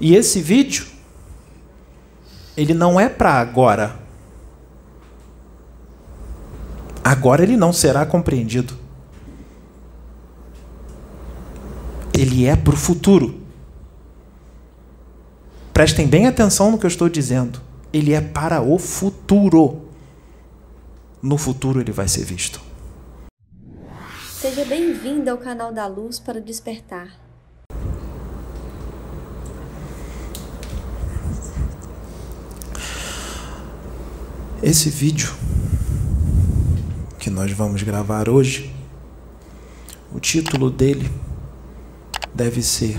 E esse vídeo, ele não é para agora. Agora ele não será compreendido. Ele é para o futuro. Prestem bem atenção no que eu estou dizendo. Ele é para o futuro. No futuro ele vai ser visto. Seja bem-vindo ao canal da Luz para Despertar. Esse vídeo que nós vamos gravar hoje, o título dele deve ser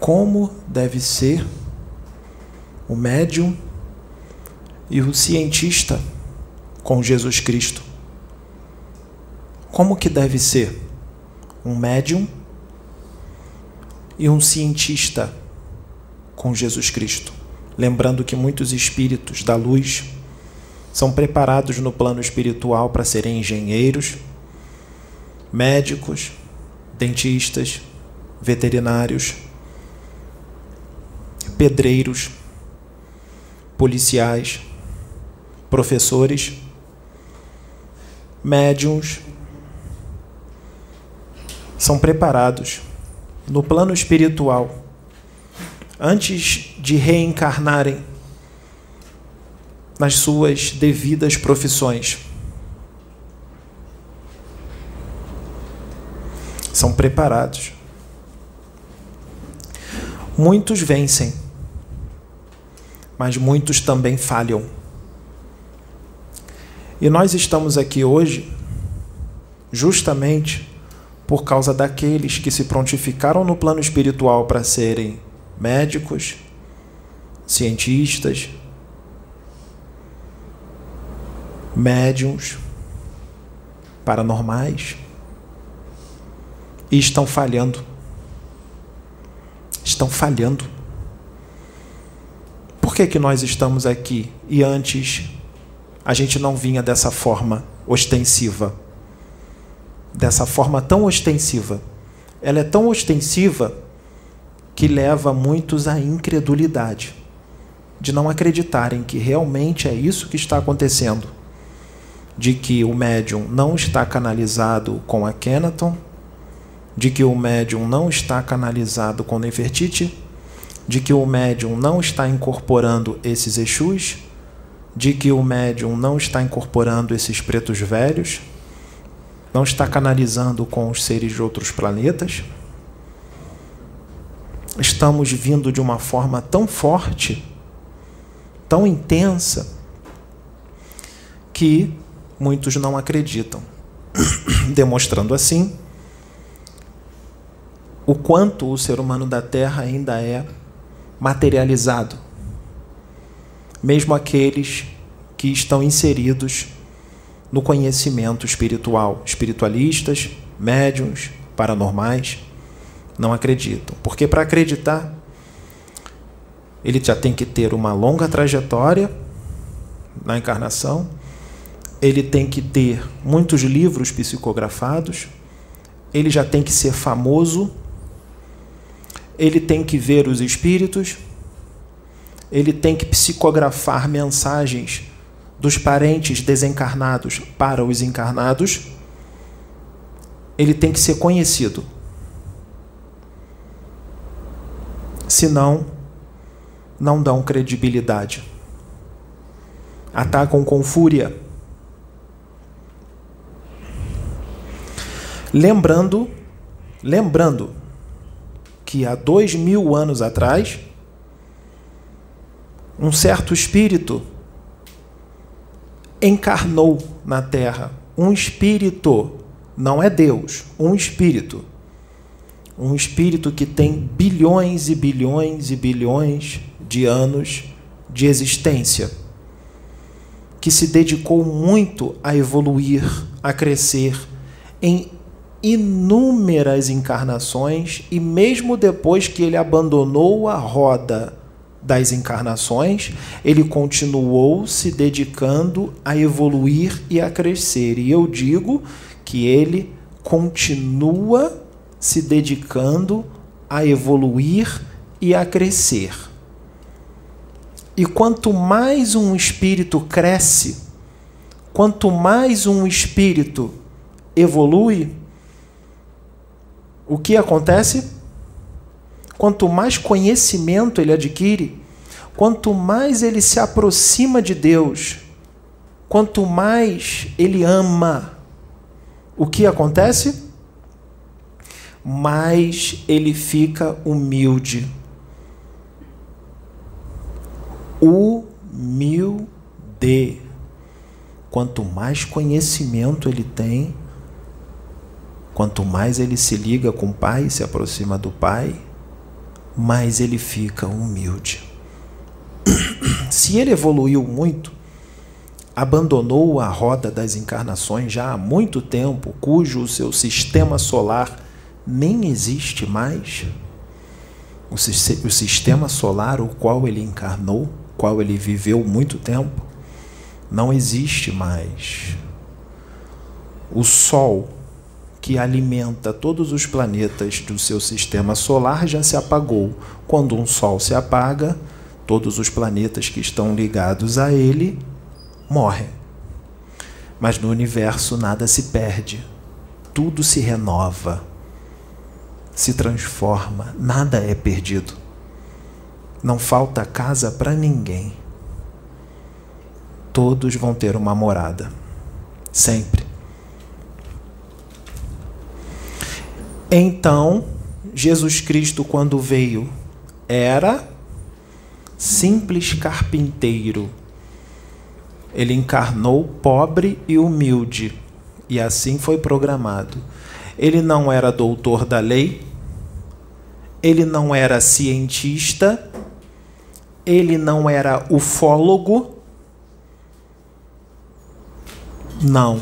Como deve ser o médium e o cientista com Jesus Cristo. Como que deve ser um médium e um cientista com Jesus Cristo? Lembrando que muitos espíritos da luz são preparados no plano espiritual para serem engenheiros, médicos, dentistas, veterinários, pedreiros, policiais, professores, médiums, são preparados no plano espiritual antes de reencarnarem nas suas devidas profissões. São preparados. Muitos vencem, mas muitos também falham. E nós estamos aqui hoje justamente por causa daqueles que se prontificaram no plano espiritual para serem médicos, cientistas, médiums, paranormais, e estão falhando. Estão falhando. Por que, que nós estamos aqui e antes a gente não vinha dessa forma ostensiva? Dessa forma tão ostensiva. Ela é tão ostensiva que leva muitos à incredulidade, de não acreditarem que realmente é isso que está acontecendo, de que o médium não está canalizado com a Kenaton, de que o médium não está canalizado com Nefertiti, de que o médium não está incorporando esses Exus, de que o médium não está incorporando esses pretos velhos, não está canalizando com os seres de outros planetas estamos vindo de uma forma tão forte, tão intensa, que muitos não acreditam, demonstrando assim o quanto o ser humano da Terra ainda é materializado, mesmo aqueles que estão inseridos no conhecimento espiritual, espiritualistas, médiums, paranormais não acreditam. Porque para acreditar, ele já tem que ter uma longa trajetória na encarnação, ele tem que ter muitos livros psicografados, ele já tem que ser famoso, ele tem que ver os espíritos, ele tem que psicografar mensagens dos parentes desencarnados para os encarnados, ele tem que ser conhecido. Senão não dão credibilidade. Atacam com fúria. Lembrando, lembrando que há dois mil anos atrás, um certo espírito encarnou na Terra. Um espírito, não é Deus, um espírito um espírito que tem bilhões e bilhões e bilhões de anos de existência, que se dedicou muito a evoluir, a crescer em inúmeras encarnações e mesmo depois que ele abandonou a roda das encarnações, ele continuou se dedicando a evoluir e a crescer. E eu digo que ele continua se dedicando a evoluir e a crescer. E quanto mais um espírito cresce, quanto mais um espírito evolui, o que acontece? Quanto mais conhecimento ele adquire, quanto mais ele se aproxima de Deus, quanto mais ele ama, o que acontece? Mais ele fica humilde. Humilde. Quanto mais conhecimento ele tem, quanto mais ele se liga com o Pai, se aproxima do Pai, mais ele fica humilde. Se ele evoluiu muito, abandonou a roda das encarnações já há muito tempo, cujo seu sistema solar nem existe mais, o, o sistema solar o qual ele encarnou, qual ele viveu muito tempo, não existe mais. O Sol, que alimenta todos os planetas do seu sistema solar, já se apagou. Quando um Sol se apaga, todos os planetas que estão ligados a ele morrem. Mas no universo nada se perde, tudo se renova, se transforma, nada é perdido. Não falta casa para ninguém. Todos vão ter uma morada, sempre. Então, Jesus Cristo, quando veio, era simples carpinteiro ele encarnou pobre e humilde, e assim foi programado. Ele não era doutor da lei, ele não era cientista, ele não era ufólogo. Não.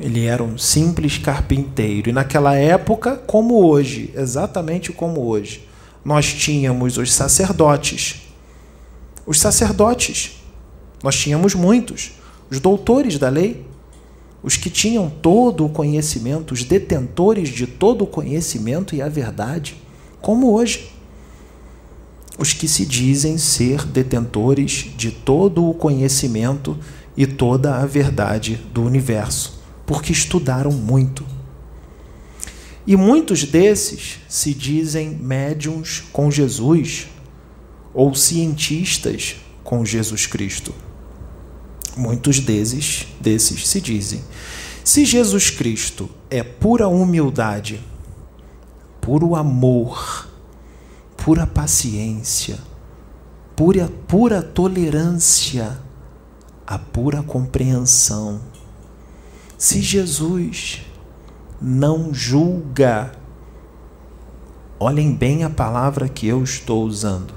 Ele era um simples carpinteiro. E naquela época, como hoje, exatamente como hoje, nós tínhamos os sacerdotes. Os sacerdotes nós tínhamos muitos, os doutores da lei, os que tinham todo o conhecimento, os detentores de todo o conhecimento e a verdade, como hoje. Os que se dizem ser detentores de todo o conhecimento e toda a verdade do universo, porque estudaram muito. E muitos desses se dizem médiums com Jesus ou cientistas com Jesus Cristo. Muitos desses, desses se dizem: se Jesus Cristo é pura humildade, puro amor, pura paciência, pura, pura tolerância, a pura compreensão, se Jesus não julga, olhem bem a palavra que eu estou usando.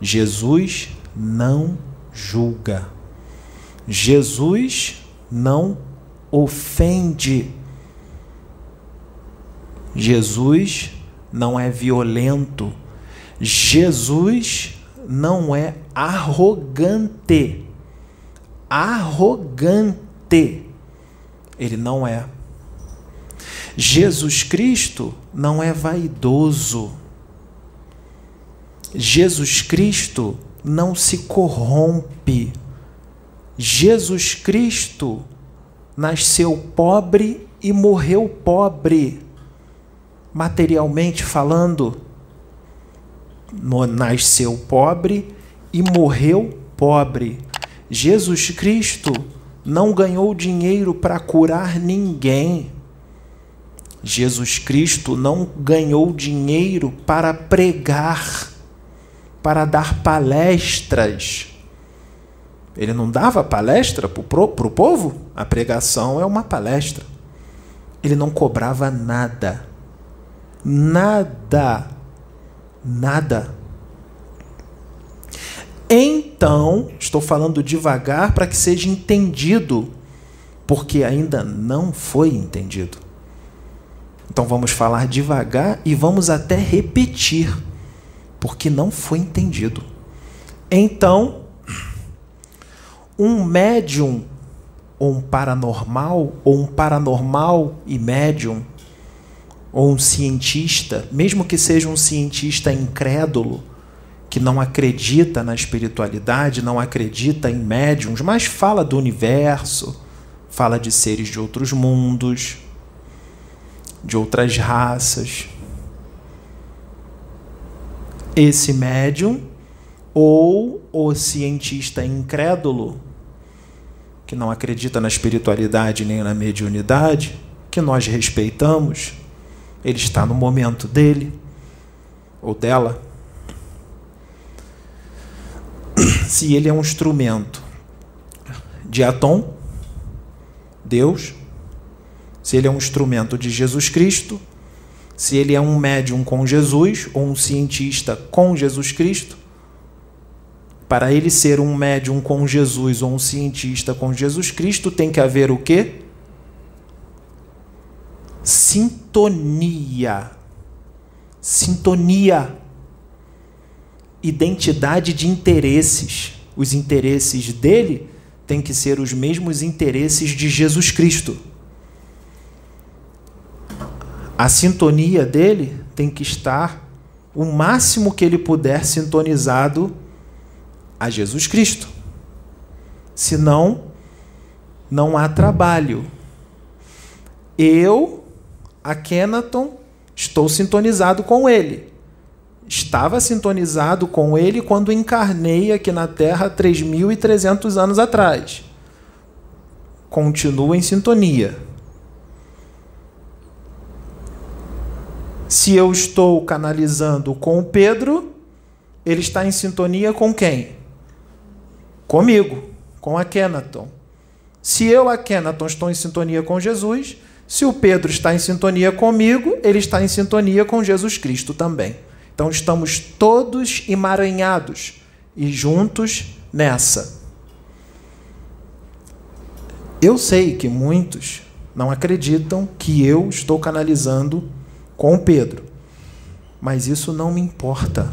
Jesus não julga. Jesus não ofende. Jesus não é violento. Jesus não é arrogante. Arrogante. Ele não é. Jesus Cristo não é vaidoso. Jesus Cristo não se corrompe. Jesus Cristo nasceu pobre e morreu pobre, materialmente falando. Nasceu pobre e morreu pobre. Jesus Cristo não ganhou dinheiro para curar ninguém. Jesus Cristo não ganhou dinheiro para pregar, para dar palestras ele não dava palestra para o povo? A pregação é uma palestra. Ele não cobrava nada. Nada. Nada. Então, estou falando devagar para que seja entendido, porque ainda não foi entendido. Então vamos falar devagar e vamos até repetir, porque não foi entendido. Então, um médium ou um paranormal, ou um paranormal e médium, ou um cientista, mesmo que seja um cientista incrédulo, que não acredita na espiritualidade, não acredita em médiums, mas fala do universo, fala de seres de outros mundos, de outras raças. Esse médium ou o cientista incrédulo que não acredita na espiritualidade nem na mediunidade, que nós respeitamos, ele está no momento dele ou dela. Se ele é um instrumento de Atom, Deus, se ele é um instrumento de Jesus Cristo, se ele é um médium com Jesus ou um cientista com Jesus Cristo, para ele ser um médium com Jesus ou um cientista com Jesus Cristo, tem que haver o quê? sintonia. Sintonia. Identidade de interesses. Os interesses dele têm que ser os mesmos interesses de Jesus Cristo. A sintonia dele tem que estar o máximo que ele puder sintonizado a Jesus Cristo. Senão, não há trabalho. Eu a Kenaton, estou sintonizado com ele. Estava sintonizado com ele quando encarnei aqui na Terra 3.300 anos atrás. Continua em sintonia. Se eu estou canalizando com o Pedro, ele está em sintonia com quem? Comigo, com a Kenaton. Se eu, a Kenaton, estou em sintonia com Jesus, se o Pedro está em sintonia comigo, ele está em sintonia com Jesus Cristo também. Então estamos todos emaranhados e juntos nessa. Eu sei que muitos não acreditam que eu estou canalizando com Pedro, mas isso não me importa,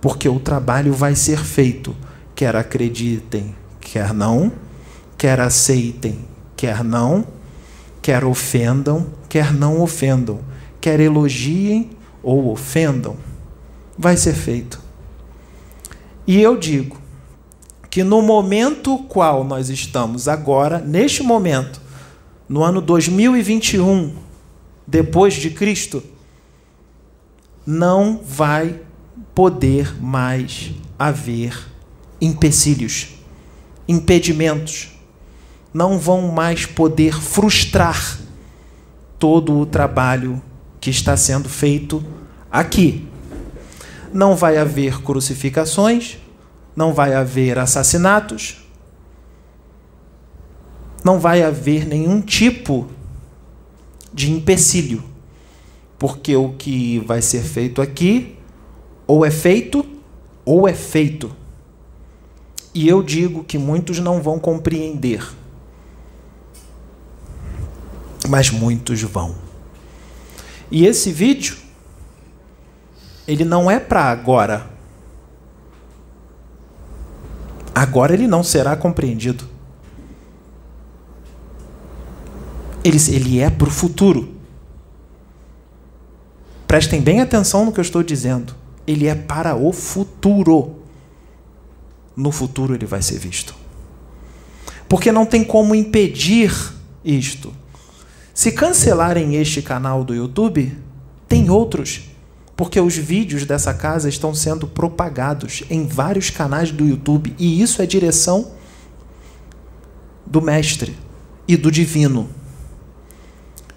porque o trabalho vai ser feito, quer acreditem, quer não, quer aceitem, quer não quer ofendam, quer não ofendam, quer elogiem ou ofendam, vai ser feito. E eu digo que no momento qual nós estamos agora, neste momento, no ano 2021, depois de Cristo, não vai poder mais haver empecilhos, impedimentos não vão mais poder frustrar todo o trabalho que está sendo feito aqui. Não vai haver crucificações, não vai haver assassinatos, não vai haver nenhum tipo de empecilho, porque o que vai ser feito aqui ou é feito ou é feito. E eu digo que muitos não vão compreender mas muitos vão. E esse vídeo, ele não é para agora. Agora ele não será compreendido. Ele, ele é para o futuro. Prestem bem atenção no que eu estou dizendo. Ele é para o futuro. No futuro ele vai ser visto. Porque não tem como impedir isto. Se cancelarem este canal do YouTube, tem outros, porque os vídeos dessa casa estão sendo propagados em vários canais do YouTube e isso é direção do mestre e do divino.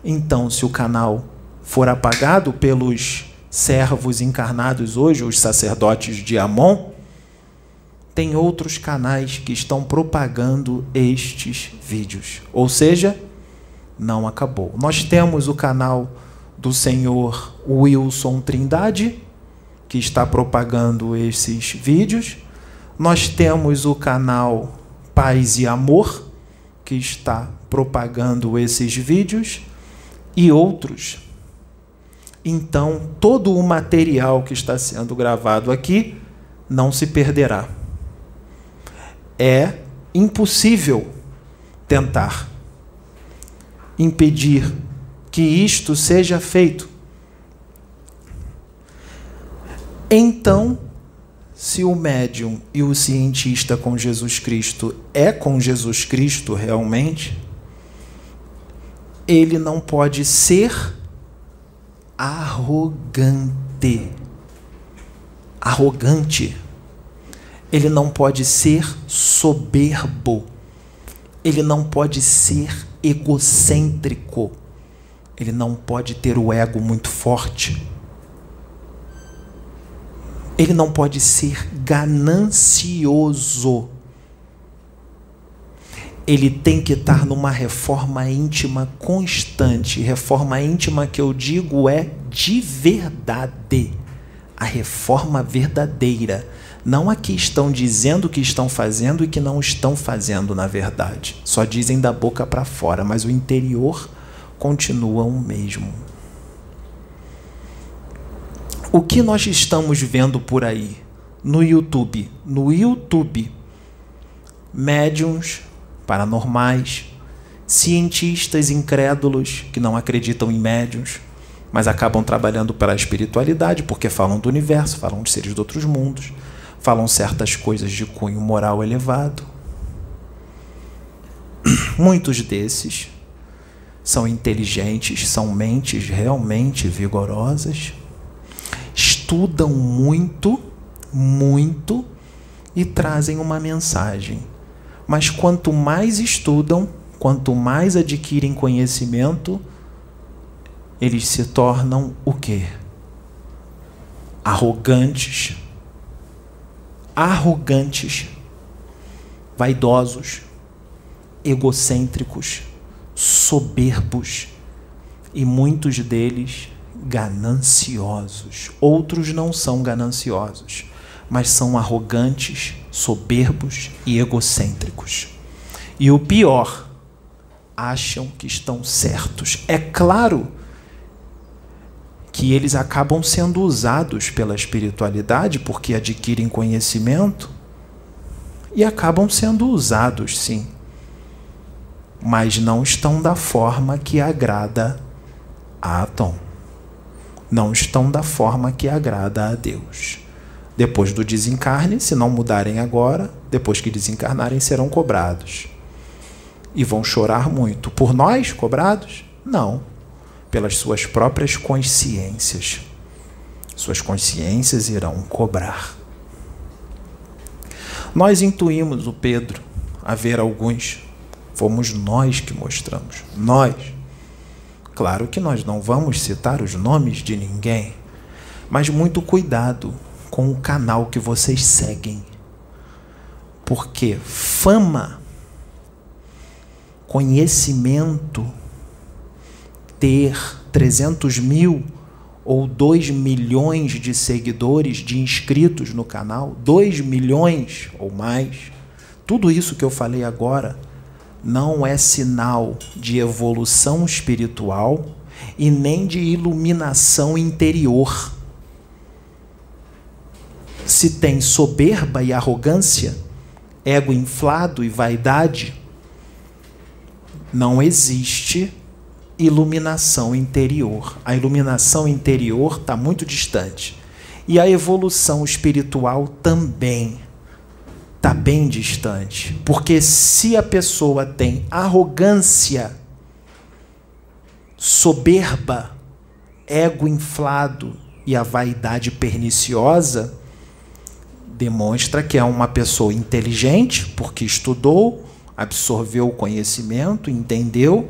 Então, se o canal for apagado pelos servos encarnados hoje, os sacerdotes de Amon, tem outros canais que estão propagando estes vídeos. Ou seja, não acabou. Nós temos o canal do senhor Wilson Trindade, que está propagando esses vídeos. Nós temos o canal Paz e Amor, que está propagando esses vídeos, e outros. Então, todo o material que está sendo gravado aqui não se perderá. É impossível tentar impedir que isto seja feito. Então, se o médium e o cientista com Jesus Cristo é com Jesus Cristo realmente, ele não pode ser arrogante. Arrogante. Ele não pode ser soberbo. Ele não pode ser egocêntrico. Ele não pode ter o ego muito forte. Ele não pode ser ganancioso. Ele tem que estar numa reforma íntima constante. Reforma íntima que eu digo é de verdade. A reforma verdadeira. Não a que estão dizendo que estão fazendo e que não estão fazendo, na verdade. Só dizem da boca para fora, mas o interior continua o mesmo. O que nós estamos vendo por aí no YouTube? No YouTube, médiums paranormais, cientistas incrédulos que não acreditam em médiums, mas acabam trabalhando pela espiritualidade porque falam do universo, falam de seres de outros mundos, falam certas coisas de cunho moral elevado. Muitos desses são inteligentes, são mentes realmente vigorosas, estudam muito, muito e trazem uma mensagem. Mas quanto mais estudam, quanto mais adquirem conhecimento, eles se tornam o quê? Arrogantes. Arrogantes, vaidosos, egocêntricos soberbos e muitos deles gananciosos. Outros não são gananciosos, mas são arrogantes, soberbos e egocêntricos. E o pior, acham que estão certos. É claro que eles acabam sendo usados pela espiritualidade porque adquirem conhecimento e acabam sendo usados, sim mas não estão da forma que agrada a Atom. Não estão da forma que agrada a Deus. Depois do desencarne, se não mudarem agora, depois que desencarnarem, serão cobrados. E vão chorar muito. Por nós, cobrados? Não. Pelas suas próprias consciências. Suas consciências irão cobrar. Nós intuímos o Pedro a ver alguns Fomos nós que mostramos. Nós. Claro que nós não vamos citar os nomes de ninguém, mas muito cuidado com o canal que vocês seguem. Porque fama, conhecimento, ter 300 mil ou 2 milhões de seguidores, de inscritos no canal, 2 milhões ou mais, tudo isso que eu falei agora não é sinal de evolução espiritual e nem de iluminação interior. Se tem soberba e arrogância, ego inflado e vaidade, não existe iluminação interior. A iluminação interior está muito distante. E a evolução espiritual também está bem distante. Porque se a pessoa tem arrogância, soberba, ego inflado e a vaidade perniciosa, demonstra que é uma pessoa inteligente, porque estudou, absorveu o conhecimento, entendeu,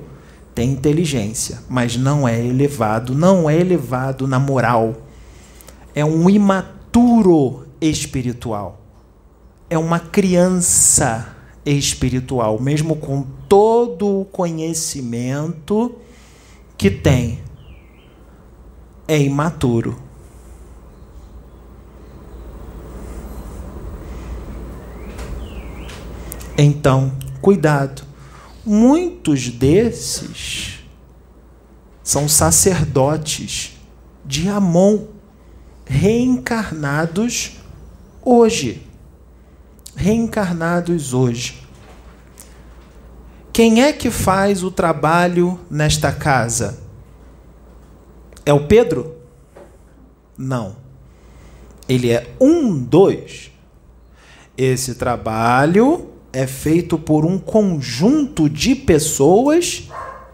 tem inteligência, mas não é elevado, não é elevado na moral. É um imaturo espiritual é uma criança espiritual, mesmo com todo o conhecimento que tem. É imaturo. Então, cuidado. Muitos desses são sacerdotes de Amon reencarnados hoje reencarnados hoje. Quem é que faz o trabalho nesta casa? É o Pedro? Não. Ele é um dos. Esse trabalho é feito por um conjunto de pessoas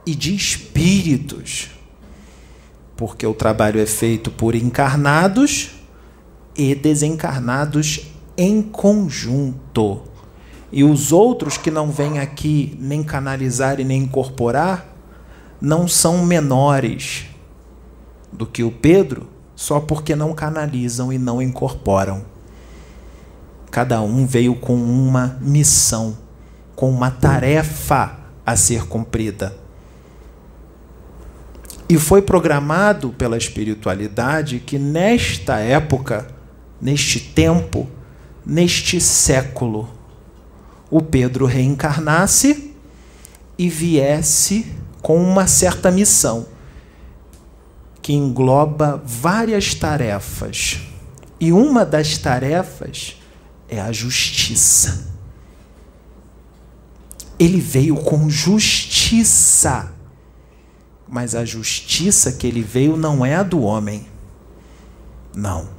e de espíritos. Porque o trabalho é feito por encarnados e desencarnados em conjunto. E os outros que não vêm aqui nem canalizar e nem incorporar não são menores do que o Pedro, só porque não canalizam e não incorporam. Cada um veio com uma missão, com uma tarefa a ser cumprida. E foi programado pela espiritualidade que nesta época, neste tempo, neste século, o Pedro reencarnasse e viesse com uma certa missão que engloba várias tarefas. E uma das tarefas é a justiça. Ele veio com justiça. Mas a justiça que ele veio não é a do homem. Não.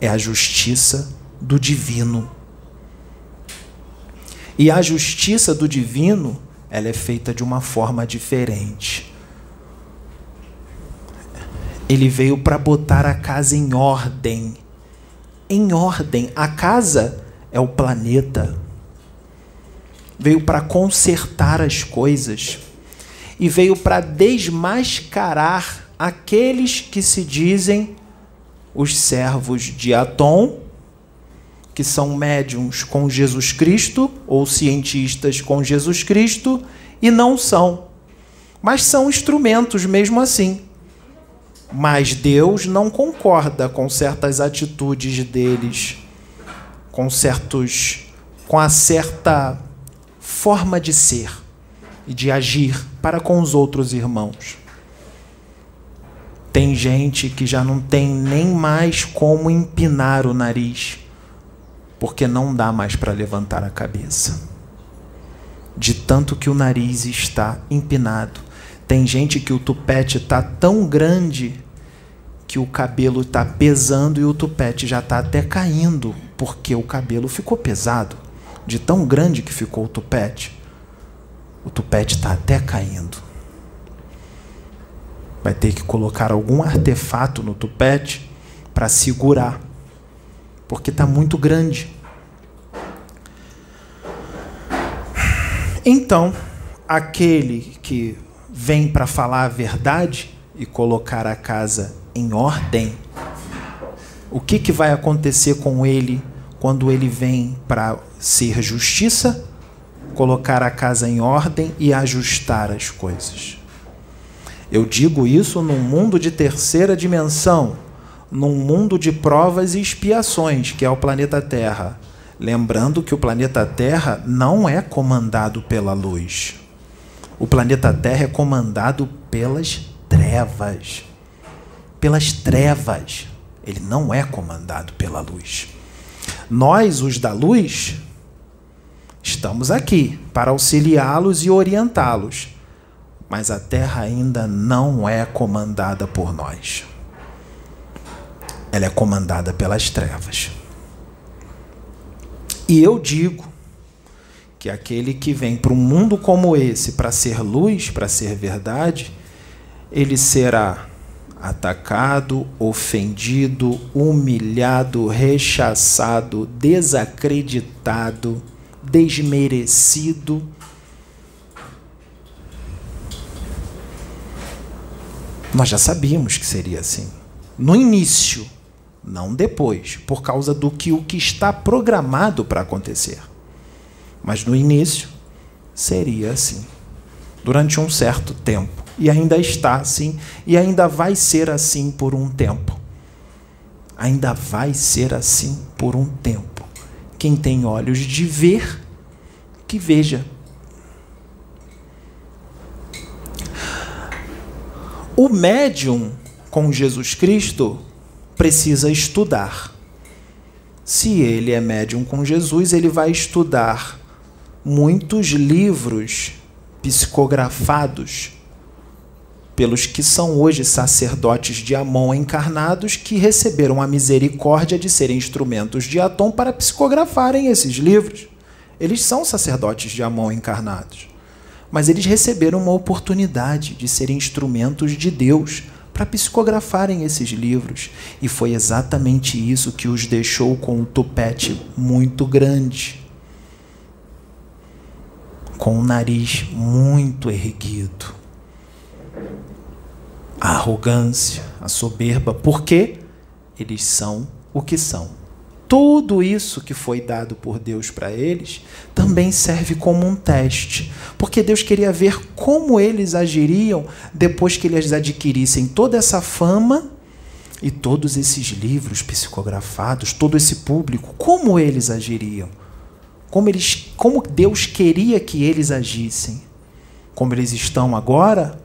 É a justiça do divino. E a justiça do divino, ela é feita de uma forma diferente. Ele veio para botar a casa em ordem. Em ordem. A casa é o planeta. Veio para consertar as coisas. E veio para desmascarar aqueles que se dizem os servos de Atom que são médiums com Jesus Cristo ou cientistas com Jesus Cristo e não são. Mas são instrumentos mesmo assim. Mas Deus não concorda com certas atitudes deles, com certos com a certa forma de ser e de agir para com os outros irmãos. Tem gente que já não tem nem mais como empinar o nariz porque não dá mais para levantar a cabeça. De tanto que o nariz está empinado. Tem gente que o tupete está tão grande que o cabelo está pesando e o tupete já está até caindo, porque o cabelo ficou pesado. De tão grande que ficou o tupete, o tupete está até caindo. Vai ter que colocar algum artefato no tupete para segurar porque está muito grande. Então, aquele que vem para falar a verdade e colocar a casa em ordem, o que, que vai acontecer com ele quando ele vem para ser justiça, colocar a casa em ordem e ajustar as coisas? Eu digo isso num mundo de terceira dimensão num mundo de provas e expiações, que é o planeta Terra. Lembrando que o planeta Terra não é comandado pela luz. O planeta Terra é comandado pelas trevas. Pelas trevas. Ele não é comandado pela luz. Nós, os da luz, estamos aqui para auxiliá-los e orientá-los. Mas a Terra ainda não é comandada por nós ela é comandada pelas trevas. E eu digo que aquele que vem para um mundo como esse para ser luz, para ser verdade, ele será atacado, ofendido, humilhado, rechaçado, desacreditado, desmerecido. Nós já sabíamos que seria assim. No início, não depois, por causa do que o que está programado para acontecer. Mas no início seria assim, durante um certo tempo, e ainda está assim, e ainda vai ser assim por um tempo. Ainda vai ser assim por um tempo. Quem tem olhos de ver, que veja. O médium com Jesus Cristo precisa estudar. Se ele é médium com Jesus, ele vai estudar muitos livros psicografados pelos que são hoje sacerdotes de Amon encarnados que receberam a misericórdia de serem instrumentos de Atom para psicografarem esses livros. Eles são sacerdotes de Amon encarnados. Mas eles receberam uma oportunidade de serem instrumentos de Deus para psicografarem esses livros. E foi exatamente isso que os deixou com um tupete muito grande, com o um nariz muito erguido a arrogância, a soberba, porque eles são o que são. Tudo isso que foi dado por Deus para eles também serve como um teste, porque Deus queria ver como eles agiriam depois que eles adquirissem toda essa fama e todos esses livros psicografados, todo esse público, como eles agiriam? Como eles, como Deus queria que eles agissem? Como eles estão agora?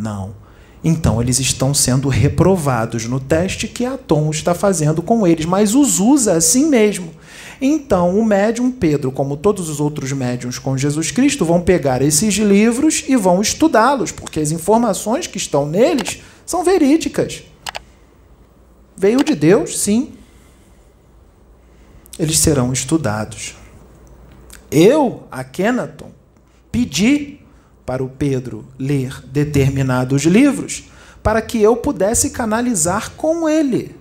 Não. Então eles estão sendo reprovados no teste que a Tom está fazendo com eles, mas os usa assim mesmo. Então o médium Pedro, como todos os outros médiums com Jesus Cristo, vão pegar esses livros e vão estudá-los, porque as informações que estão neles são verídicas. Veio de Deus, sim. Eles serão estudados. Eu, a Kenaton, pedi para o Pedro ler determinados livros, para que eu pudesse canalizar com ele,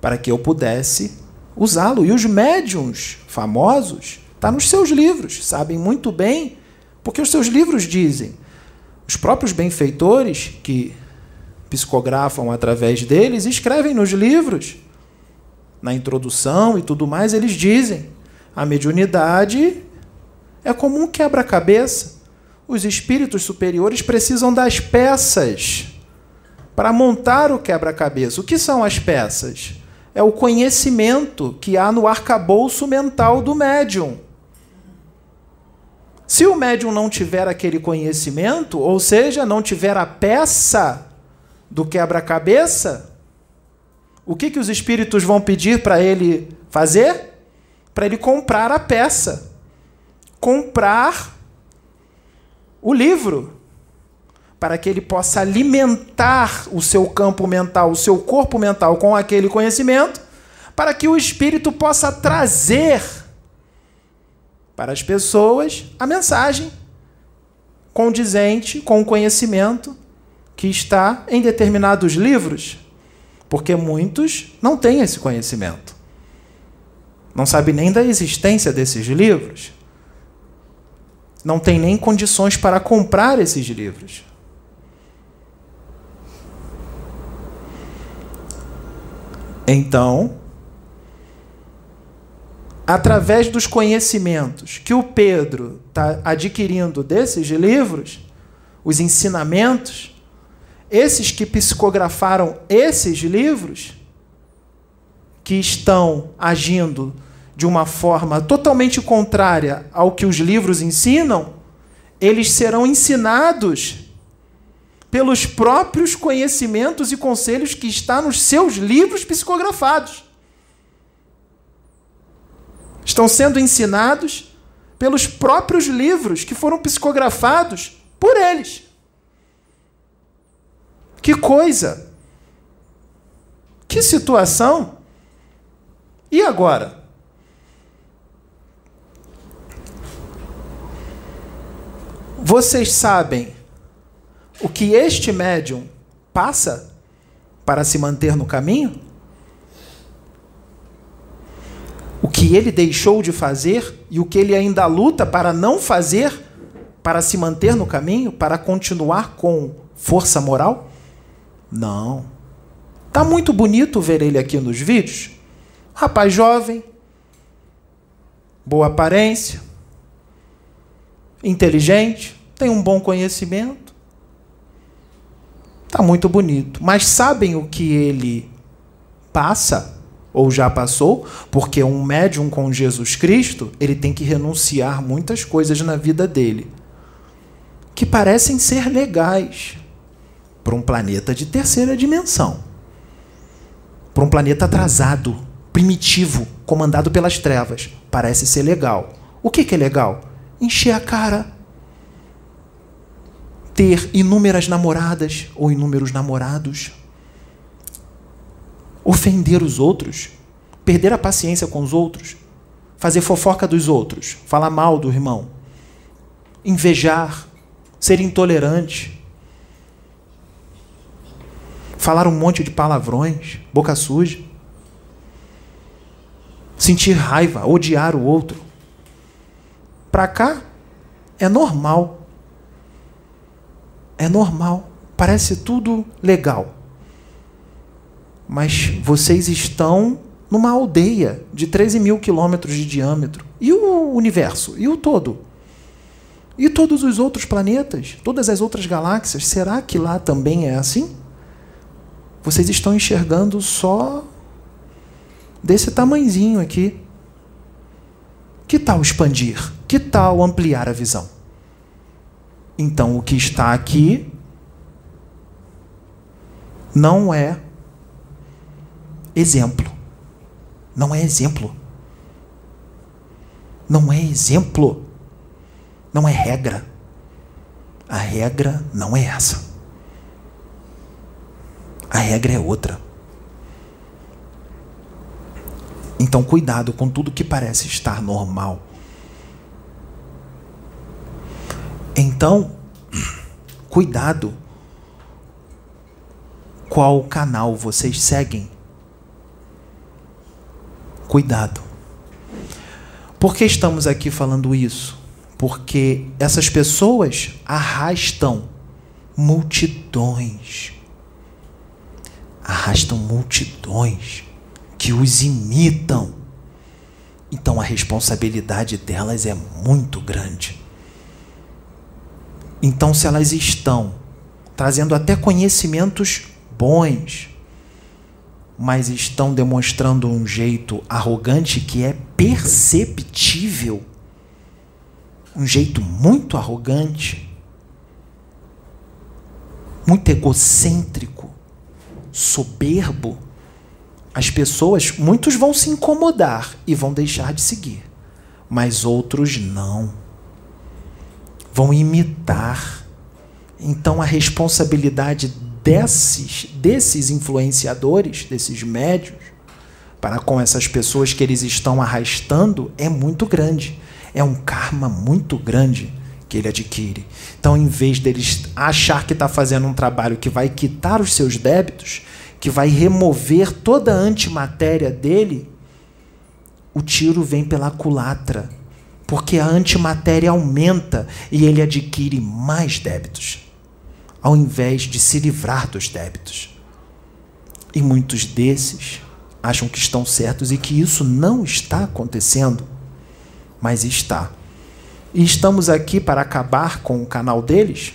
para que eu pudesse usá-lo. E os médiums famosos, está nos seus livros, sabem muito bem, porque os seus livros dizem. Os próprios benfeitores que psicografam através deles escrevem nos livros, na introdução e tudo mais, eles dizem: a mediunidade é como um quebra-cabeça os espíritos superiores precisam das peças para montar o quebra-cabeça. O que são as peças? É o conhecimento que há no arcabouço mental do médium. Se o médium não tiver aquele conhecimento, ou seja, não tiver a peça do quebra-cabeça, o que, que os espíritos vão pedir para ele fazer? Para ele comprar a peça. Comprar o livro, para que ele possa alimentar o seu campo mental, o seu corpo mental com aquele conhecimento, para que o espírito possa trazer para as pessoas a mensagem condizente com o conhecimento que está em determinados livros, porque muitos não têm esse conhecimento. Não sabem nem da existência desses livros não tem nem condições para comprar esses livros. Então, através dos conhecimentos que o Pedro está adquirindo desses livros, os ensinamentos, esses que psicografaram esses livros, que estão agindo de uma forma totalmente contrária ao que os livros ensinam, eles serão ensinados pelos próprios conhecimentos e conselhos que está nos seus livros psicografados. Estão sendo ensinados pelos próprios livros que foram psicografados por eles. Que coisa! Que situação! E agora? Vocês sabem o que este médium passa para se manter no caminho? O que ele deixou de fazer e o que ele ainda luta para não fazer para se manter no caminho, para continuar com força moral? Não. Tá muito bonito ver ele aqui nos vídeos. Rapaz jovem, boa aparência, inteligente, tem um bom conhecimento. Está muito bonito. Mas sabem o que ele passa ou já passou? Porque um médium com Jesus Cristo, ele tem que renunciar muitas coisas na vida dele que parecem ser legais para um planeta de terceira dimensão. Para um planeta atrasado, primitivo, comandado pelas trevas. Parece ser legal. O que, que é legal? Encher a cara, ter inúmeras namoradas ou inúmeros namorados, ofender os outros, perder a paciência com os outros, fazer fofoca dos outros, falar mal do irmão, invejar, ser intolerante, falar um monte de palavrões, boca suja, sentir raiva, odiar o outro. Para cá é normal. É normal. Parece tudo legal. Mas vocês estão numa aldeia de 13 mil quilômetros de diâmetro. E o universo? E o todo? E todos os outros planetas? Todas as outras galáxias? Será que lá também é assim? Vocês estão enxergando só desse tamanzinho aqui. Que tal expandir? Que tal ampliar a visão? Então, o que está aqui não é exemplo. Não é exemplo. Não é exemplo. Não é regra. A regra não é essa. A regra é outra. Então, cuidado com tudo que parece estar normal. Então, cuidado qual canal vocês seguem. Cuidado. Por que estamos aqui falando isso? Porque essas pessoas arrastam multidões. Arrastam multidões que os imitam. Então a responsabilidade delas é muito grande. Então, se elas estão trazendo até conhecimentos bons, mas estão demonstrando um jeito arrogante que é perceptível, um jeito muito arrogante, muito egocêntrico, soberbo, as pessoas, muitos vão se incomodar e vão deixar de seguir, mas outros não. Vão imitar. Então a responsabilidade desses, desses influenciadores, desses médios, para com essas pessoas que eles estão arrastando é muito grande. É um karma muito grande que ele adquire. Então, em vez deles achar que está fazendo um trabalho que vai quitar os seus débitos, que vai remover toda a antimatéria dele, o tiro vem pela culatra, porque a antimatéria aumenta e ele adquire mais débitos, ao invés de se livrar dos débitos. E muitos desses acham que estão certos e que isso não está acontecendo, mas está. E estamos aqui para acabar com o canal deles?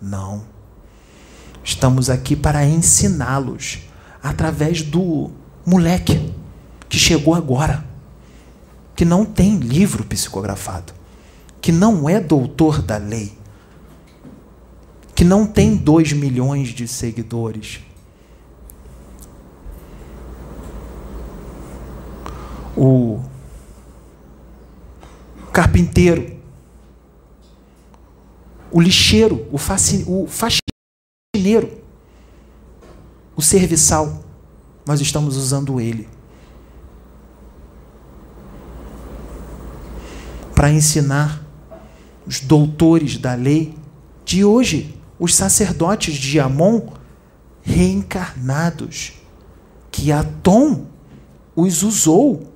Não. Estamos aqui para ensiná-los através do moleque que chegou agora, que não tem livro psicografado, que não é doutor da lei, que não tem dois milhões de seguidores. O carpinteiro, o lixeiro, o, faci, o faxineiro faxineiro, o serviçal. Nós estamos usando ele para ensinar os doutores da lei de hoje, os sacerdotes de Amon reencarnados, que Atom os usou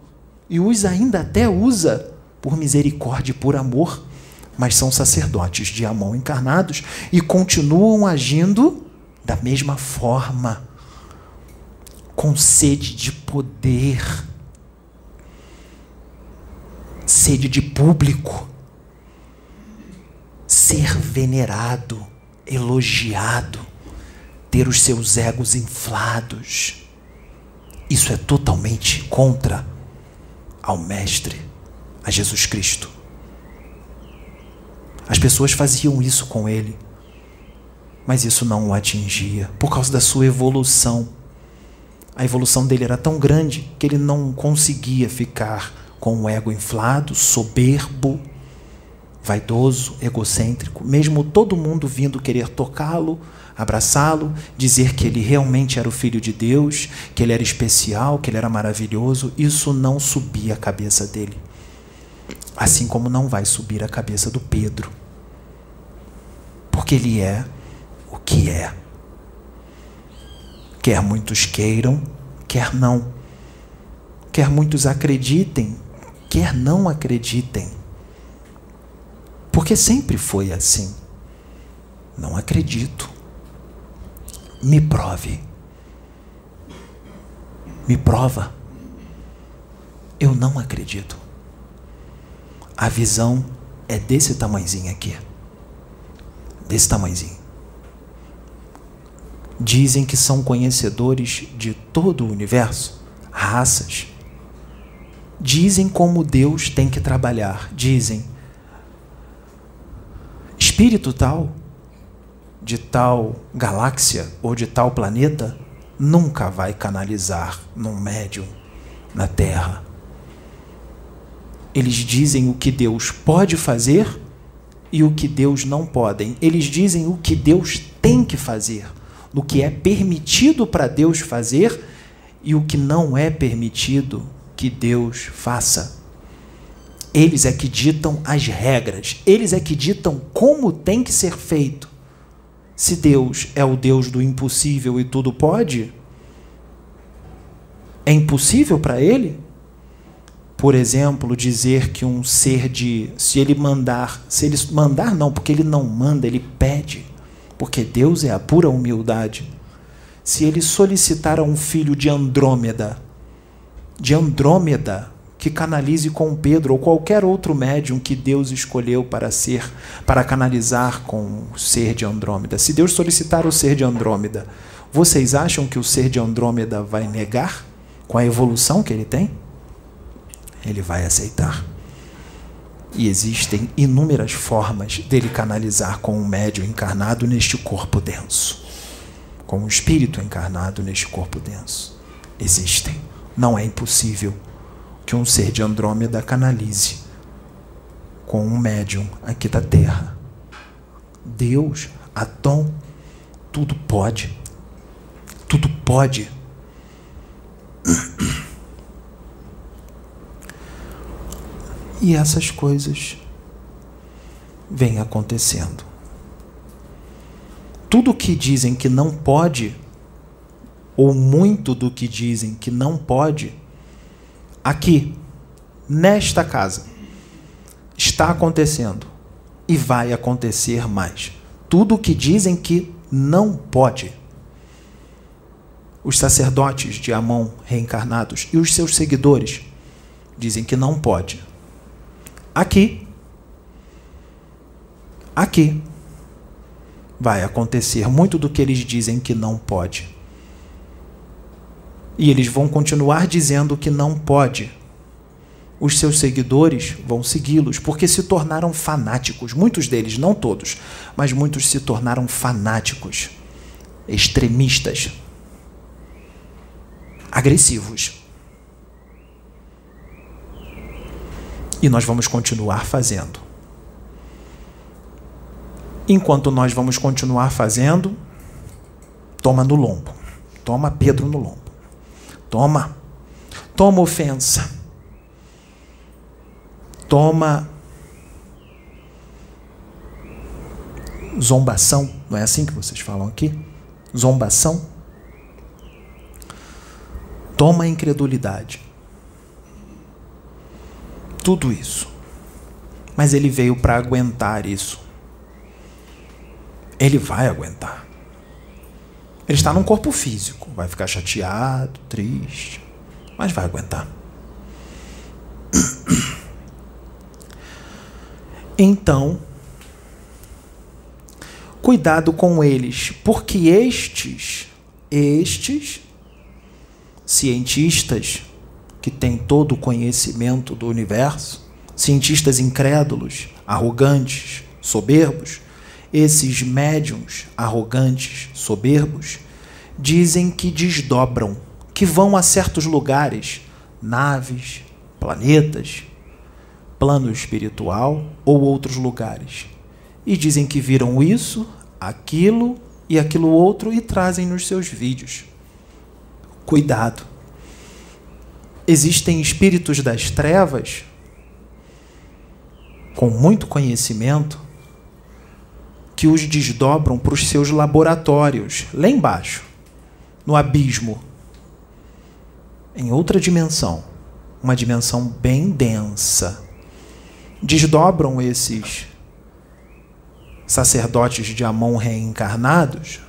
e os ainda até usa por misericórdia e por amor mas são sacerdotes de Amon encarnados e continuam agindo da mesma forma, com sede de poder, sede de público, ser venerado, elogiado, ter os seus egos inflados. Isso é totalmente contra ao Mestre, a Jesus Cristo. As pessoas faziam isso com ele, mas isso não o atingia por causa da sua evolução. A evolução dele era tão grande que ele não conseguia ficar com o ego inflado, soberbo, vaidoso, egocêntrico, mesmo todo mundo vindo querer tocá-lo, abraçá-lo, dizer que ele realmente era o filho de Deus, que ele era especial, que ele era maravilhoso, isso não subia a cabeça dele. Assim como não vai subir a cabeça do Pedro. Porque ele é o que é. Quer muitos queiram, quer não. Quer muitos acreditem, quer não acreditem. Porque sempre foi assim. Não acredito. Me prove. Me prova. Eu não acredito. A visão é desse tamanhozinho aqui. Desse tamanhozinho. Dizem que são conhecedores de todo o universo, raças. Dizem como Deus tem que trabalhar. Dizem espírito tal, de tal galáxia ou de tal planeta, nunca vai canalizar num médium na Terra. Eles dizem o que Deus pode fazer e o que Deus não pode. Eles dizem o que Deus tem que fazer, o que é permitido para Deus fazer e o que não é permitido que Deus faça. Eles é que ditam as regras, eles é que ditam como tem que ser feito. Se Deus é o Deus do impossível e tudo pode, é impossível para ele? Por exemplo, dizer que um ser de. Se ele mandar. Se ele mandar, não, porque ele não manda, ele pede. Porque Deus é a pura humildade. Se ele solicitar a um filho de Andrômeda, de Andrômeda, que canalize com Pedro ou qualquer outro médium que Deus escolheu para ser, para canalizar com o ser de Andrômeda. Se Deus solicitar o ser de Andrômeda, vocês acham que o ser de Andrômeda vai negar com a evolução que ele tem? Ele vai aceitar. E existem inúmeras formas dele canalizar com um médium encarnado neste corpo denso, com um espírito encarnado neste corpo denso. Existem. Não é impossível que um ser de Andrômeda canalize com um médium aqui da Terra. Deus, Atom, tudo pode. Tudo pode. E essas coisas vêm acontecendo. Tudo que dizem que não pode, ou muito do que dizem que não pode, aqui, nesta casa, está acontecendo e vai acontecer mais. Tudo o que dizem que não pode. Os sacerdotes de Amon reencarnados e os seus seguidores dizem que não pode. Aqui, aqui, vai acontecer muito do que eles dizem que não pode. E eles vão continuar dizendo que não pode. Os seus seguidores vão segui-los, porque se tornaram fanáticos. Muitos deles, não todos, mas muitos se tornaram fanáticos, extremistas, agressivos. E nós vamos continuar fazendo. Enquanto nós vamos continuar fazendo, toma no lombo. Toma Pedro no lombo. Toma. Toma ofensa. Toma zombação, não é assim que vocês falam aqui? Zombação. Toma incredulidade. Tudo isso. Mas ele veio para aguentar isso. Ele vai aguentar. Ele está num corpo físico, vai ficar chateado, triste, mas vai aguentar. Então, cuidado com eles, porque estes, estes cientistas que têm todo o conhecimento do universo, cientistas incrédulos, arrogantes, soberbos, esses médiums arrogantes, soberbos, dizem que desdobram, que vão a certos lugares, naves, planetas, plano espiritual ou outros lugares. E dizem que viram isso, aquilo e aquilo outro e trazem nos seus vídeos. Cuidado. Existem espíritos das trevas com muito conhecimento que os desdobram para os seus laboratórios, lá embaixo, no abismo, em outra dimensão, uma dimensão bem densa. Desdobram esses sacerdotes de Amon reencarnados,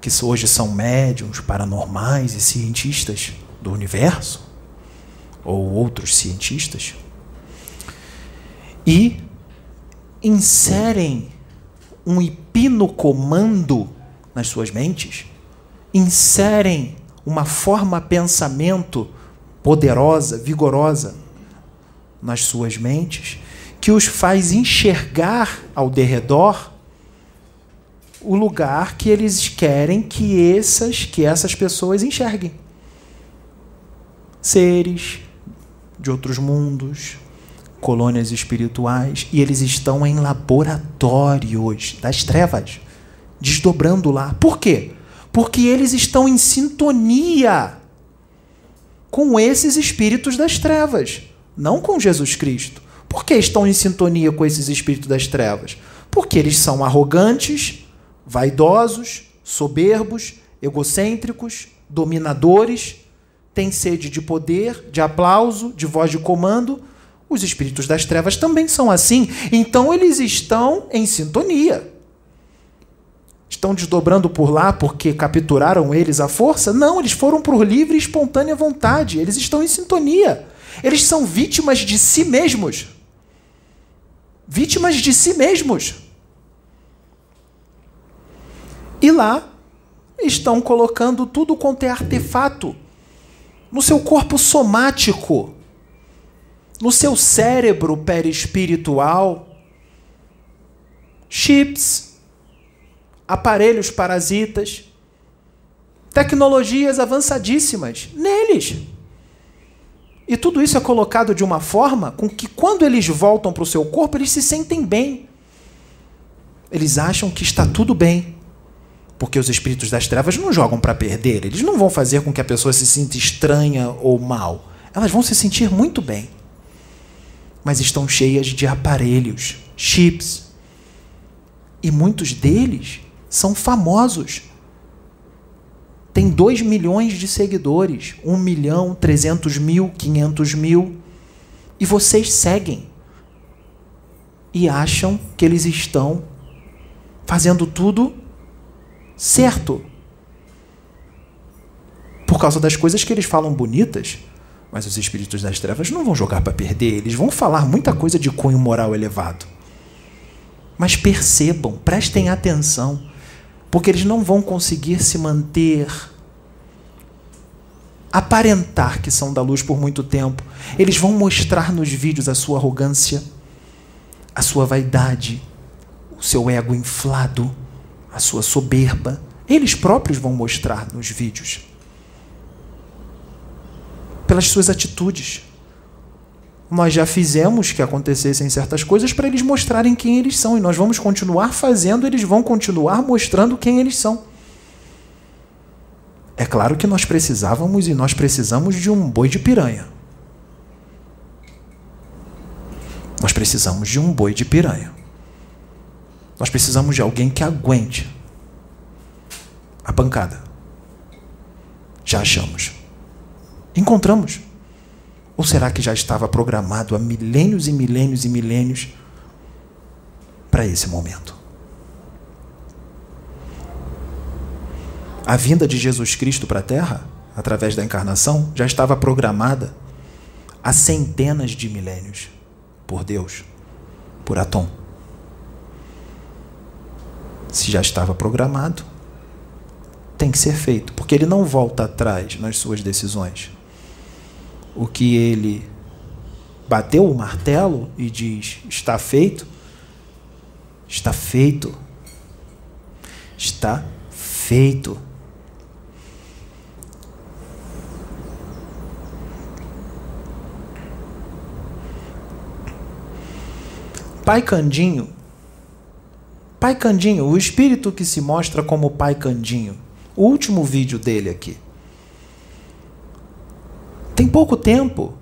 que hoje são médiums, paranormais e cientistas do universo, ou outros cientistas, e inserem um hipnocomando nas suas mentes, inserem uma forma pensamento poderosa, vigorosa nas suas mentes, que os faz enxergar ao derredor o lugar que eles querem que essas, que essas pessoas enxerguem. Seres de outros mundos, colônias espirituais, e eles estão em laboratórios das trevas, desdobrando lá. Por quê? Porque eles estão em sintonia com esses espíritos das trevas, não com Jesus Cristo. Por que estão em sintonia com esses espíritos das trevas? Porque eles são arrogantes, vaidosos, soberbos, egocêntricos, dominadores, têm sede de poder, de aplauso, de voz de comando. Os espíritos das trevas também são assim. Então eles estão em sintonia. Estão desdobrando por lá porque capturaram eles à força? Não, eles foram por livre e espontânea vontade. Eles estão em sintonia. Eles são vítimas de si mesmos. Vítimas de si mesmos. E lá estão colocando tudo quanto é artefato no seu corpo somático, no seu cérebro perispiritual, chips, aparelhos parasitas, tecnologias avançadíssimas neles. E tudo isso é colocado de uma forma com que, quando eles voltam para o seu corpo, eles se sentem bem. Eles acham que está tudo bem. Porque os espíritos das trevas não jogam para perder. Eles não vão fazer com que a pessoa se sinta estranha ou mal. Elas vão se sentir muito bem. Mas estão cheias de aparelhos, chips. E muitos deles são famosos tem 2 milhões de seguidores, 1 milhão, 300 mil, 500 mil, e vocês seguem e acham que eles estão fazendo tudo certo. Por causa das coisas que eles falam bonitas, mas os espíritos das trevas não vão jogar para perder, eles vão falar muita coisa de cunho moral elevado. Mas percebam, prestem atenção porque eles não vão conseguir se manter aparentar que são da luz por muito tempo. Eles vão mostrar nos vídeos a sua arrogância, a sua vaidade, o seu ego inflado, a sua soberba. Eles próprios vão mostrar nos vídeos. Pelas suas atitudes nós já fizemos que acontecessem certas coisas para eles mostrarem quem eles são. E nós vamos continuar fazendo, eles vão continuar mostrando quem eles são. É claro que nós precisávamos e nós precisamos de um boi de piranha. Nós precisamos de um boi de piranha. Nós precisamos de alguém que aguente a pancada. Já achamos. Encontramos. Ou será que já estava programado há milênios e milênios e milênios para esse momento? A vinda de Jesus Cristo para a Terra, através da encarnação, já estava programada há centenas de milênios por Deus, por Atom. Se já estava programado, tem que ser feito, porque ele não volta atrás nas suas decisões. O que ele bateu o martelo e diz: está feito, está feito, está feito. Pai Candinho, Pai Candinho, o espírito que se mostra como Pai Candinho, o último vídeo dele aqui. Tem pouco tempo.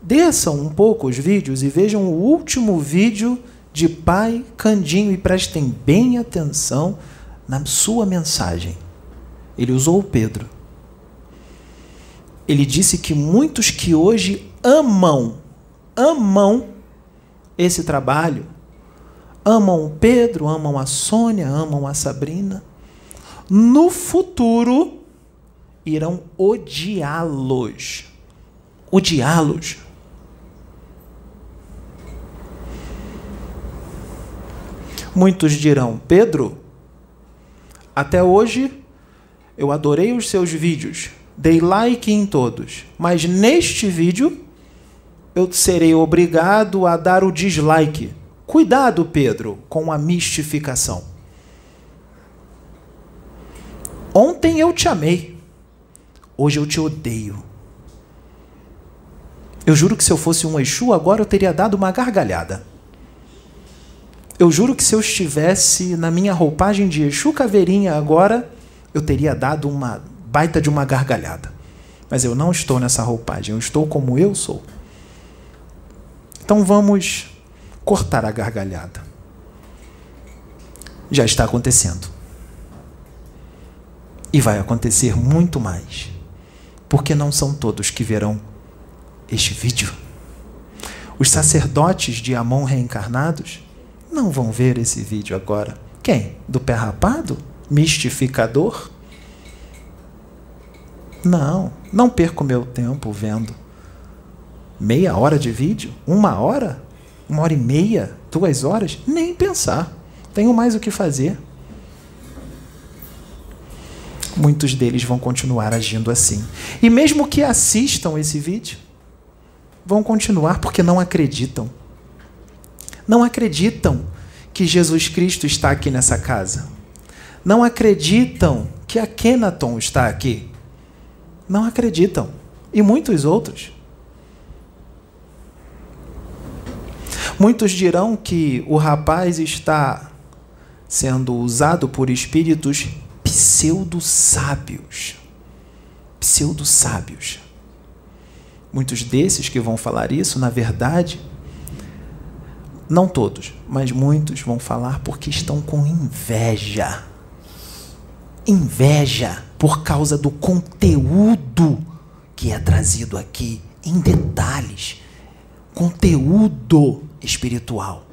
Desçam um pouco os vídeos e vejam o último vídeo de Pai Candinho e prestem bem atenção na sua mensagem. Ele usou o Pedro. Ele disse que muitos que hoje amam, amam esse trabalho, amam o Pedro, amam a Sônia, amam a Sabrina, no futuro irão odiá-los. Odiá-los. Muitos dirão: Pedro, até hoje eu adorei os seus vídeos, dei like em todos, mas neste vídeo eu serei obrigado a dar o dislike. Cuidado, Pedro, com a mistificação. Ontem eu te amei, hoje eu te odeio. Eu juro que se eu fosse um Exu, agora eu teria dado uma gargalhada. Eu juro que se eu estivesse na minha roupagem de Exu Caveirinha agora, eu teria dado uma baita de uma gargalhada. Mas eu não estou nessa roupagem, eu estou como eu sou. Então vamos cortar a gargalhada. Já está acontecendo. E vai acontecer muito mais. Porque não são todos que verão este vídeo. Os sacerdotes de Amon reencarnados não vão ver esse vídeo agora. Quem? Do pé rapado? Mistificador? Não, não perco meu tempo vendo. Meia hora de vídeo? Uma hora? Uma hora e meia? Duas horas? Nem pensar. Tenho mais o que fazer. Muitos deles vão continuar agindo assim. E mesmo que assistam esse vídeo, vão continuar porque não acreditam não acreditam que Jesus Cristo está aqui nessa casa. Não acreditam que a Kenaton está aqui. Não acreditam. E muitos outros. Muitos dirão que o rapaz está sendo usado por espíritos pseudo-sábios. Pseudo-sábios. Muitos desses que vão falar isso, na verdade, não todos, mas muitos vão falar porque estão com inveja. Inveja por causa do conteúdo que é trazido aqui em detalhes. Conteúdo espiritual.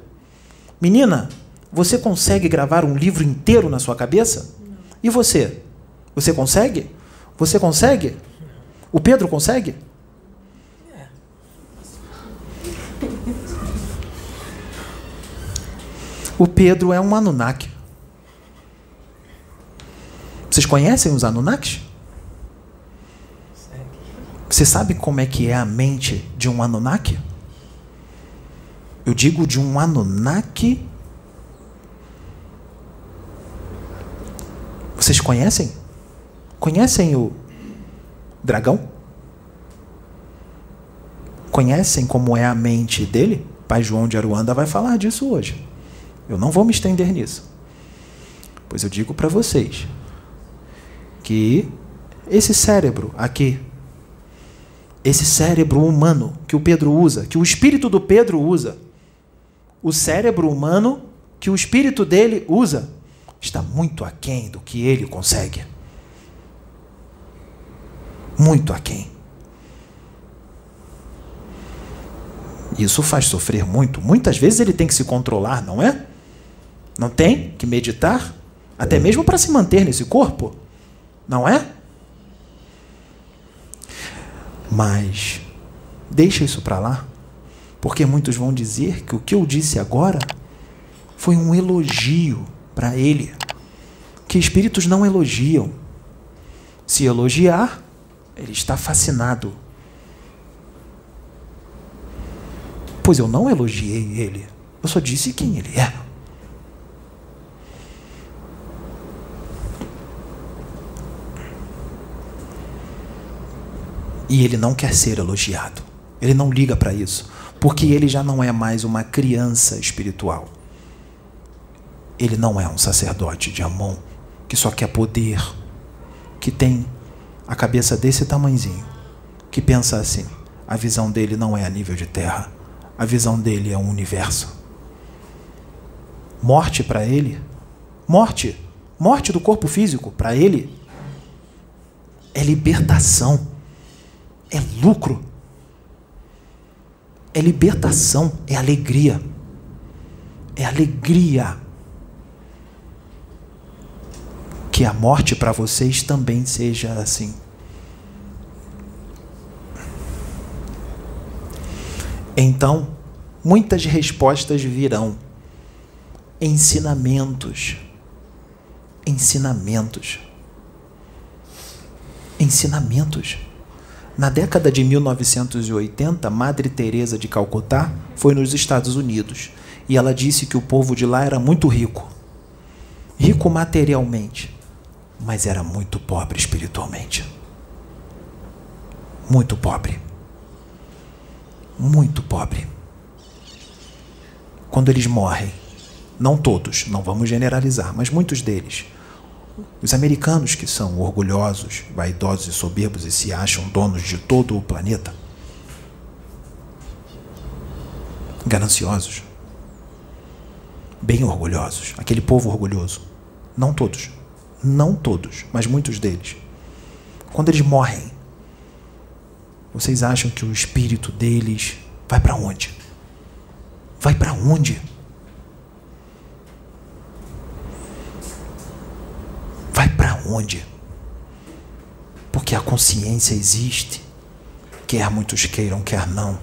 Menina, você consegue gravar um livro inteiro na sua cabeça? E você? Você consegue? Você consegue? O Pedro consegue? O Pedro é um Anunnaki. Vocês conhecem os Anunnakis? Você sabe como é que é a mente de um Anunnaki? Eu digo de um Anunnaki. Vocês conhecem? Conhecem o dragão? Conhecem como é a mente dele? Pai João de Aruanda vai falar disso hoje. Eu não vou me estender nisso. Pois eu digo para vocês que esse cérebro aqui, esse cérebro humano que o Pedro usa, que o espírito do Pedro usa, o cérebro humano que o espírito dele usa, está muito aquém do que ele consegue. Muito aquém. Isso faz sofrer muito. Muitas vezes ele tem que se controlar, não é? Não tem que meditar? Até mesmo para se manter nesse corpo? Não é? Mas deixa isso para lá, porque muitos vão dizer que o que eu disse agora foi um elogio para ele. Que espíritos não elogiam. Se elogiar, ele está fascinado. Pois eu não elogiei ele. Eu só disse quem ele é. E ele não quer ser elogiado. Ele não liga para isso. Porque ele já não é mais uma criança espiritual. Ele não é um sacerdote de Amon que só quer poder, que tem a cabeça desse tamanzinho, que pensa assim: a visão dele não é a nível de terra, a visão dele é um universo. Morte para ele, morte, morte do corpo físico para ele é libertação, é lucro, é libertação, é alegria, é alegria. Que a morte para vocês também seja assim. Então, muitas respostas virão. Ensinamentos. Ensinamentos. Ensinamentos. Na década de 1980, Madre Teresa de Calcutá foi nos Estados Unidos e ela disse que o povo de lá era muito rico. Rico materialmente, mas era muito pobre espiritualmente. Muito pobre muito pobre. Quando eles morrem, não todos, não vamos generalizar, mas muitos deles, os americanos que são orgulhosos, vaidosos e soberbos e se acham donos de todo o planeta, gananciosos, bem orgulhosos, aquele povo orgulhoso, não todos, não todos, mas muitos deles, quando eles morrem, vocês acham que o espírito deles vai para onde? Vai para onde? Vai para onde? Porque a consciência existe, quer muitos queiram, quer não.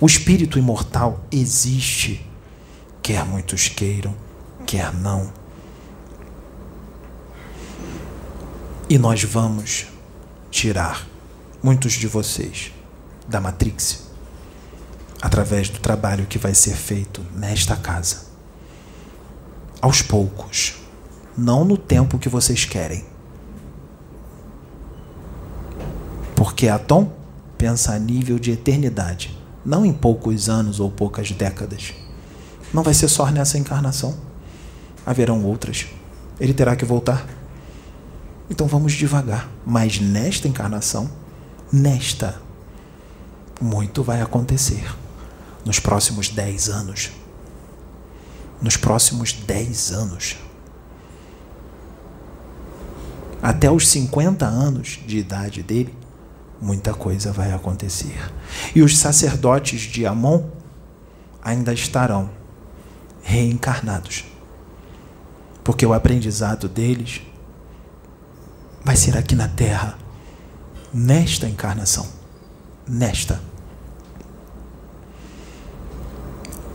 O espírito imortal existe, quer muitos queiram, quer não. E nós vamos tirar muitos de vocês da Matrix através do trabalho que vai ser feito nesta casa. Aos poucos, não no tempo que vocês querem. Porque Atom pensa a nível de eternidade, não em poucos anos ou poucas décadas. Não vai ser só nessa encarnação. Haverão outras. Ele terá que voltar. Então vamos devagar. Mas nesta encarnação, nesta, muito vai acontecer nos próximos 10 anos. Nos próximos 10 anos. Até os 50 anos de idade dele, muita coisa vai acontecer. E os sacerdotes de Amon ainda estarão reencarnados. Porque o aprendizado deles vai ser aqui na terra nesta encarnação. Nesta.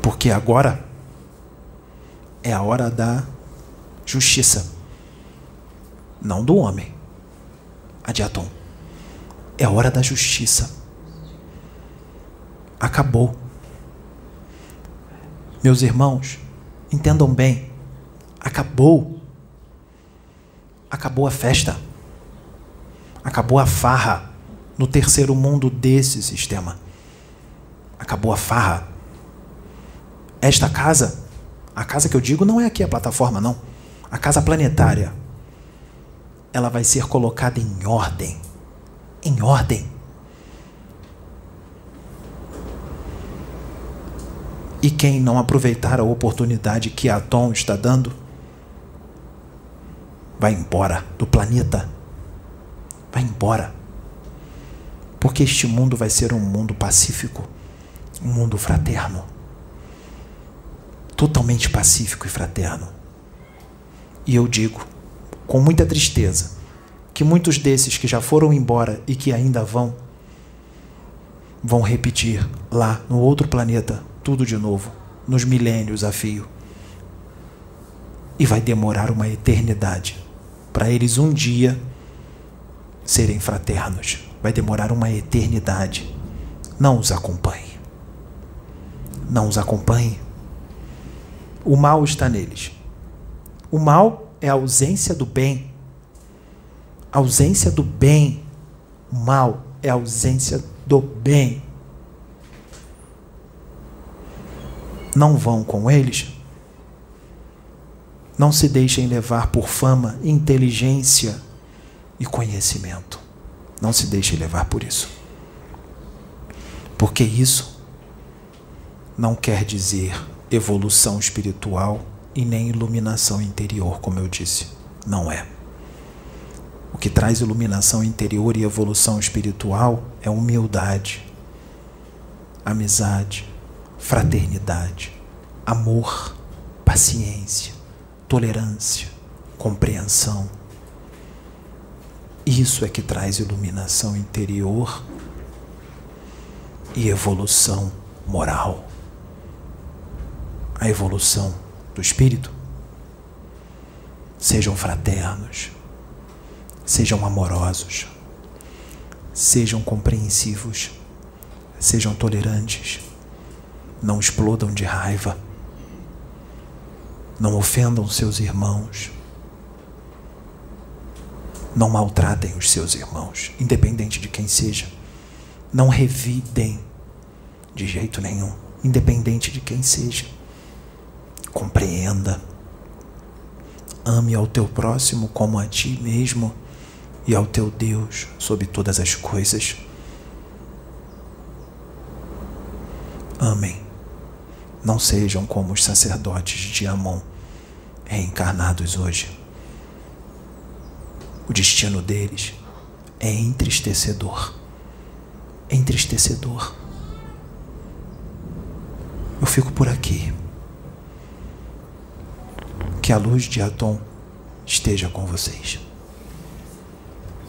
Porque agora é a hora da justiça. Não do homem, a de Atom. É hora da justiça. Acabou. Meus irmãos, entendam bem. Acabou. Acabou a festa acabou a farra no terceiro mundo desse sistema. Acabou a farra. Esta casa, a casa que eu digo não é aqui a plataforma, não. A casa planetária. Ela vai ser colocada em ordem. Em ordem. E quem não aproveitar a oportunidade que a Atom está dando, vai embora do planeta Vai embora. Porque este mundo vai ser um mundo pacífico, um mundo fraterno. Totalmente pacífico e fraterno. E eu digo, com muita tristeza, que muitos desses que já foram embora e que ainda vão, vão repetir lá no outro planeta tudo de novo, nos milênios a fio. E vai demorar uma eternidade para eles um dia serem fraternos. Vai demorar uma eternidade. Não os acompanhe. Não os acompanhe. O mal está neles. O mal é a ausência do bem. A ausência do bem. O mal é a ausência do bem. Não vão com eles? Não se deixem levar por fama, inteligência e conhecimento. Não se deixem levar por isso. Porque isso não quer dizer evolução espiritual e nem iluminação interior, como eu disse. Não é. O que traz iluminação interior e evolução espiritual é humildade, amizade, fraternidade, amor, paciência, tolerância, compreensão. Isso é que traz iluminação interior e evolução moral. A evolução do espírito. Sejam fraternos, sejam amorosos, sejam compreensivos, sejam tolerantes, não explodam de raiva, não ofendam seus irmãos, não maltratem os seus irmãos, independente de quem seja. Não revidem de jeito nenhum, independente de quem seja. Compreenda. Ame ao teu próximo como a ti mesmo e ao teu Deus sobre todas as coisas. Amém. Não sejam como os sacerdotes de Amon, reencarnados hoje. O destino deles é entristecedor entristecedor. Eu fico por aqui. Que a luz de Atom esteja com vocês.